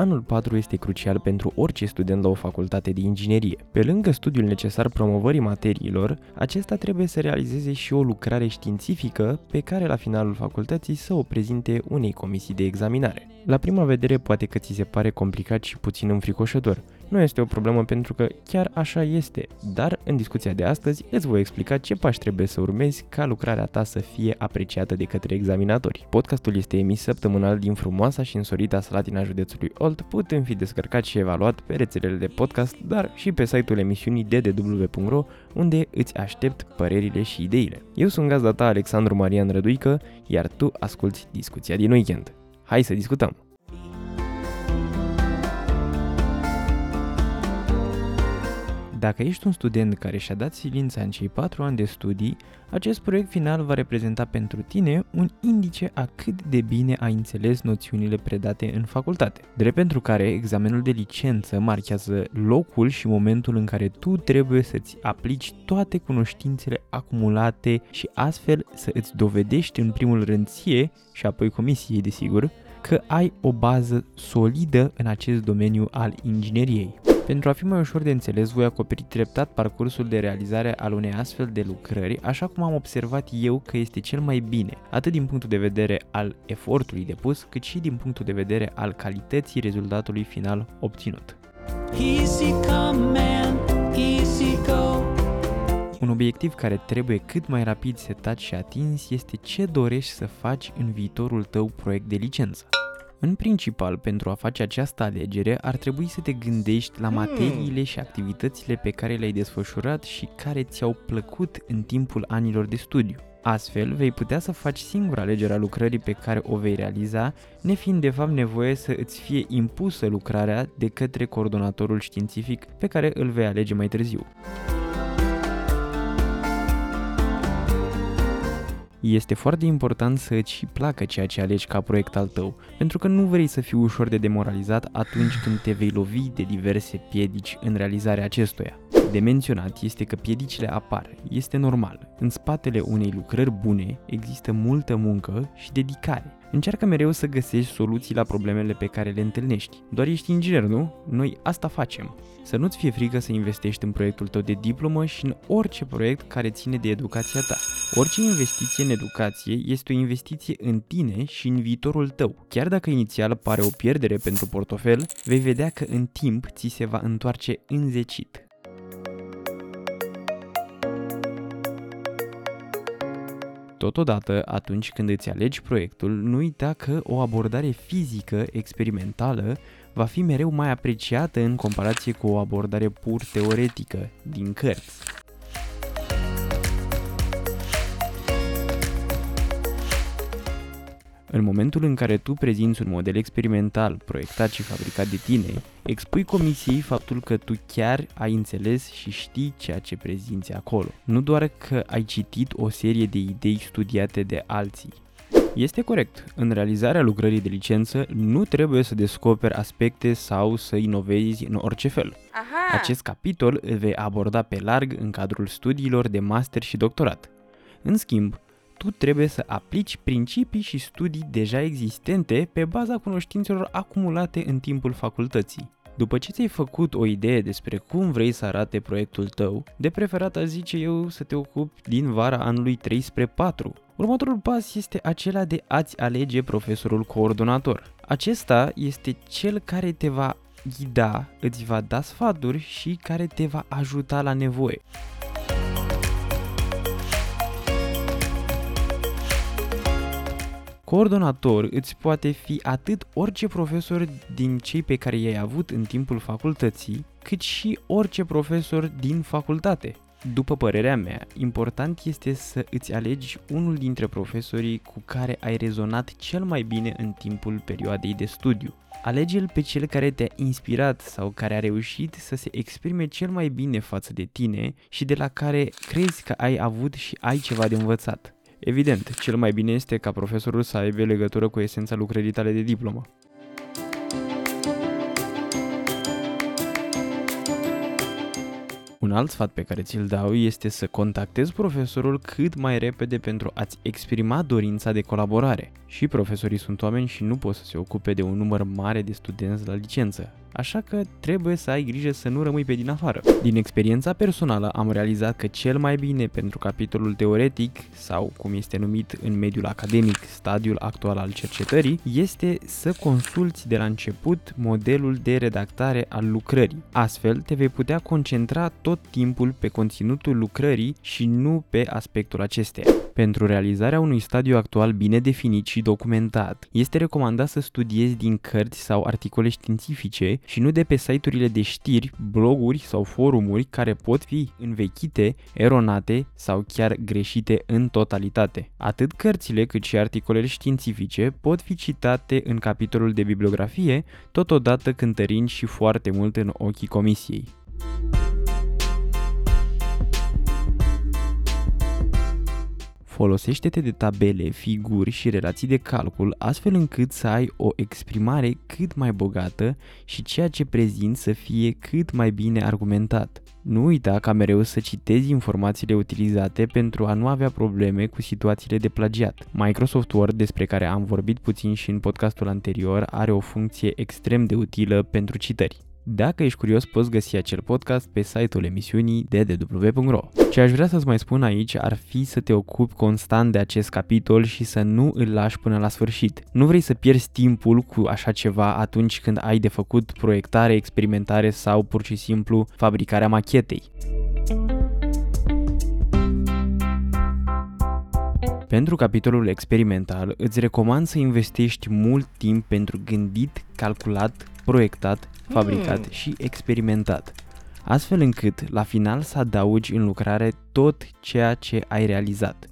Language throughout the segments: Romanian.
anul 4 este crucial pentru orice student la o facultate de inginerie. Pe lângă studiul necesar promovării materiilor, acesta trebuie să realizeze și o lucrare științifică pe care la finalul facultății să o prezinte unei comisii de examinare. La prima vedere poate că ți se pare complicat și puțin înfricoșător, nu este o problemă pentru că chiar așa este, dar în discuția de astăzi îți voi explica ce pași trebuie să urmezi ca lucrarea ta să fie apreciată de către examinatori. Podcastul este emis săptămânal din frumoasa și însorita Salatina județului Olt, putând fi descărcat și evaluat pe rețelele de podcast, dar și pe site-ul emisiunii ddw.ro, unde îți aștept părerile și ideile. Eu sunt gazda ta Alexandru Marian Răduică, iar tu asculti discuția din weekend. Hai să discutăm! Dacă ești un student care și-a dat silința în cei 4 ani de studii, acest proiect final va reprezenta pentru tine un indice a cât de bine ai înțeles noțiunile predate în facultate. Drept pentru care examenul de licență marchează locul și momentul în care tu trebuie să-ți aplici toate cunoștințele acumulate și astfel să îți dovedești în primul rând ție și apoi comisiei, desigur, că ai o bază solidă în acest domeniu al ingineriei. Pentru a fi mai ușor de înțeles, voi acoperi treptat parcursul de realizare al unei astfel de lucrări, așa cum am observat eu că este cel mai bine, atât din punctul de vedere al efortului depus, cât și din punctul de vedere al calității rezultatului final obținut. Easy come man, easy go. Un obiectiv care trebuie cât mai rapid setat și atins este ce dorești să faci în viitorul tău proiect de licență. În principal, pentru a face această alegere, ar trebui să te gândești la hmm. materiile și activitățile pe care le-ai desfășurat și care ți-au plăcut în timpul anilor de studiu. Astfel, vei putea să faci singura alegerea lucrării pe care o vei realiza, nefiind de fapt nevoie să îți fie impusă lucrarea de către coordonatorul științific pe care îl vei alege mai târziu. Este foarte important să îți și placă ceea ce alegi ca proiect al tău, pentru că nu vrei să fii ușor de demoralizat atunci când te vei lovi de diverse piedici în realizarea acestuia. De menționat este că piedicile apar, este normal. În spatele unei lucrări bune există multă muncă și dedicare. Încearcă mereu să găsești soluții la problemele pe care le întâlnești. Doar ești inginer, nu? Noi asta facem. Să nu-ți fie frică să investești în proiectul tău de diplomă și în orice proiect care ține de educația ta. Orice investiție în educație este o investiție în tine și în viitorul tău. Chiar dacă inițial pare o pierdere pentru portofel, vei vedea că în timp ți se va întoarce înzecit. Totodată, atunci când îți alegi proiectul, nu uita că o abordare fizică, experimentală, va fi mereu mai apreciată în comparație cu o abordare pur teoretică, din cărți. În momentul în care tu prezinți un model experimental proiectat și fabricat de tine, expui comisiei faptul că tu chiar ai înțeles și știi ceea ce prezinți acolo. Nu doar că ai citit o serie de idei studiate de alții. Este corect. În realizarea lucrării de licență nu trebuie să descoperi aspecte sau să inovezi în orice fel. Aha. Acest capitol îl vei aborda pe larg în cadrul studiilor de master și doctorat. În schimb, tu trebuie să aplici principii și studii deja existente pe baza cunoștințelor acumulate în timpul facultății. După ce ți-ai făcut o idee despre cum vrei să arate proiectul tău, de preferat aș zice eu să te ocupi din vara anului 3 spre 4. Următorul pas este acela de a-ți alege profesorul coordonator. Acesta este cel care te va ghida, îți va da sfaturi și care te va ajuta la nevoie. Coordonator îți poate fi atât orice profesor din cei pe care i-ai avut în timpul facultății, cât și orice profesor din facultate. După părerea mea, important este să îți alegi unul dintre profesorii cu care ai rezonat cel mai bine în timpul perioadei de studiu. Alege-l pe cel care te-a inspirat sau care a reușit să se exprime cel mai bine față de tine și de la care crezi că ai avut și ai ceva de învățat. Evident, cel mai bine este ca profesorul să aibă legătură cu esența lucrării tale de diplomă. Un alt sfat pe care ți-l dau este să contactezi profesorul cât mai repede pentru a-ți exprima dorința de colaborare. Și profesorii sunt oameni și nu pot să se ocupe de un număr mare de studenți la licență așa că trebuie să ai grijă să nu rămâi pe din afară. Din experiența personală am realizat că cel mai bine pentru capitolul teoretic, sau cum este numit în mediul academic, stadiul actual al cercetării, este să consulți de la început modelul de redactare al lucrării. Astfel te vei putea concentra tot timpul pe conținutul lucrării și nu pe aspectul acesteia. Pentru realizarea unui stadiu actual bine definit și documentat, este recomandat să studiezi din cărți sau articole științifice și nu de pe site-urile de știri, bloguri sau forumuri care pot fi învechite, eronate sau chiar greșite în totalitate. Atât cărțile cât și articolele științifice pot fi citate în capitolul de bibliografie, totodată cântărind și foarte mult în ochii comisiei. Folosește-te de tabele, figuri și relații de calcul astfel încât să ai o exprimare cât mai bogată și ceea ce prezinți să fie cât mai bine argumentat. Nu uita ca mereu să citezi informațiile utilizate pentru a nu avea probleme cu situațiile de plagiat. Microsoft Word, despre care am vorbit puțin și în podcastul anterior, are o funcție extrem de utilă pentru citări. Dacă ești curios, poți găsi acel podcast pe site-ul emisiunii ddw.ro. Ce aș vrea să-ți mai spun aici ar fi să te ocupi constant de acest capitol și să nu îl lași până la sfârșit. Nu vrei să pierzi timpul cu așa ceva atunci când ai de făcut proiectare, experimentare sau pur și simplu fabricarea machetei. Pentru capitolul experimental, îți recomand să investești mult timp pentru gândit, calculat, proiectat, fabricat mm. și experimentat, astfel încât la final să adaugi în lucrare tot ceea ce ai realizat.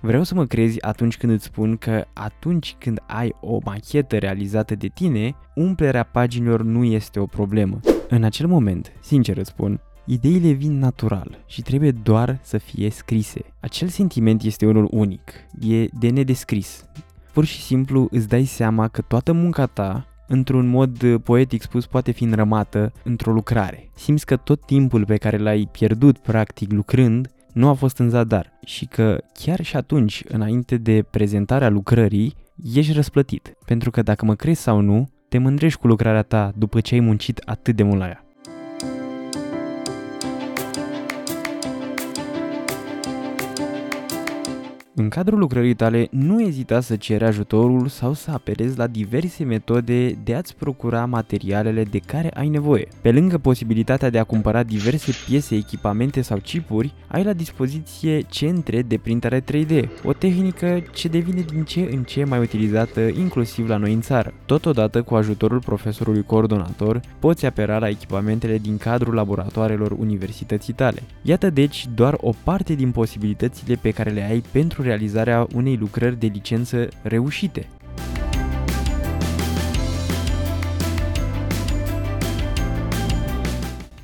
Vreau să mă crezi atunci când îți spun că atunci când ai o machetă realizată de tine, umplerea paginilor nu este o problemă. În acel moment, sincer îți spun, Ideile vin natural și trebuie doar să fie scrise. Acel sentiment este unul unic, e de nedescris. Pur și simplu îți dai seama că toată munca ta, într-un mod poetic spus, poate fi înrămată într-o lucrare. Simți că tot timpul pe care l-ai pierdut practic lucrând nu a fost în zadar și că chiar și atunci, înainte de prezentarea lucrării, ești răsplătit. Pentru că dacă mă crezi sau nu, te mândrești cu lucrarea ta după ce ai muncit atât de mult la ea. În cadrul lucrării tale, nu ezita să ceri ajutorul sau să apelezi la diverse metode de a-ți procura materialele de care ai nevoie. Pe lângă posibilitatea de a cumpăra diverse piese, echipamente sau chipuri, ai la dispoziție centre de printare 3D, o tehnică ce devine din ce în ce mai utilizată inclusiv la noi în țară. Totodată, cu ajutorul profesorului coordonator, poți apela la echipamentele din cadrul laboratoarelor universității tale. Iată deci doar o parte din posibilitățile pe care le ai pentru realizarea unei lucrări de licență reușite.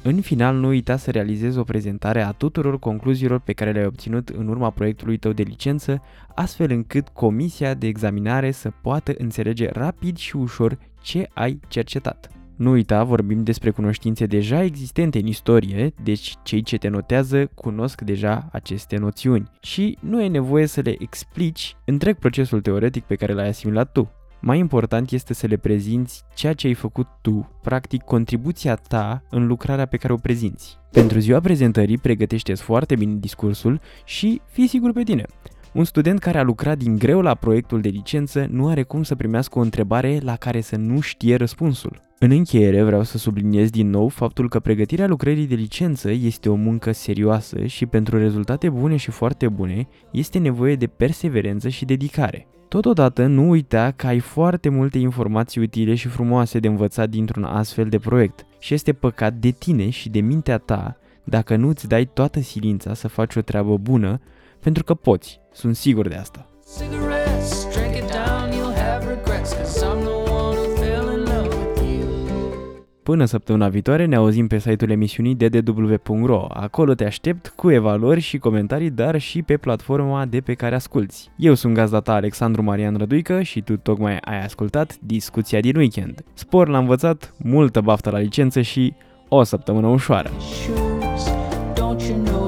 În final, nu uita să realizezi o prezentare a tuturor concluziilor pe care le-ai obținut în urma proiectului tău de licență, astfel încât comisia de examinare să poată înțelege rapid și ușor ce ai cercetat. Nu uita, vorbim despre cunoștințe deja existente în istorie, deci cei ce te notează cunosc deja aceste noțiuni și nu e nevoie să le explici întreg procesul teoretic pe care l-ai asimilat tu. Mai important este să le prezinți ceea ce ai făcut tu, practic contribuția ta în lucrarea pe care o prezinți. Pentru ziua prezentării pregătește-ți foarte bine discursul și fii sigur pe tine. Un student care a lucrat din greu la proiectul de licență nu are cum să primească o întrebare la care să nu știe răspunsul. În încheiere vreau să subliniez din nou faptul că pregătirea lucrării de licență este o muncă serioasă și pentru rezultate bune și foarte bune este nevoie de perseverență și dedicare. Totodată nu uita că ai foarte multe informații utile și frumoase de învățat dintr-un astfel de proiect și este păcat de tine și de mintea ta dacă nu îți dai toată silința să faci o treabă bună, pentru că poți, sunt sigur de asta. Până săptămâna viitoare ne auzim pe site-ul emisiunii ddw.ro. Acolo te aștept cu evaluări și comentarii, dar și pe platforma de pe care asculti. Eu sunt gazda ta Alexandru Marian Răduică și tu tocmai ai ascultat discuția din weekend. Spor l-a învățat, multă baftă la licență și o săptămână ușoară. Don't you know that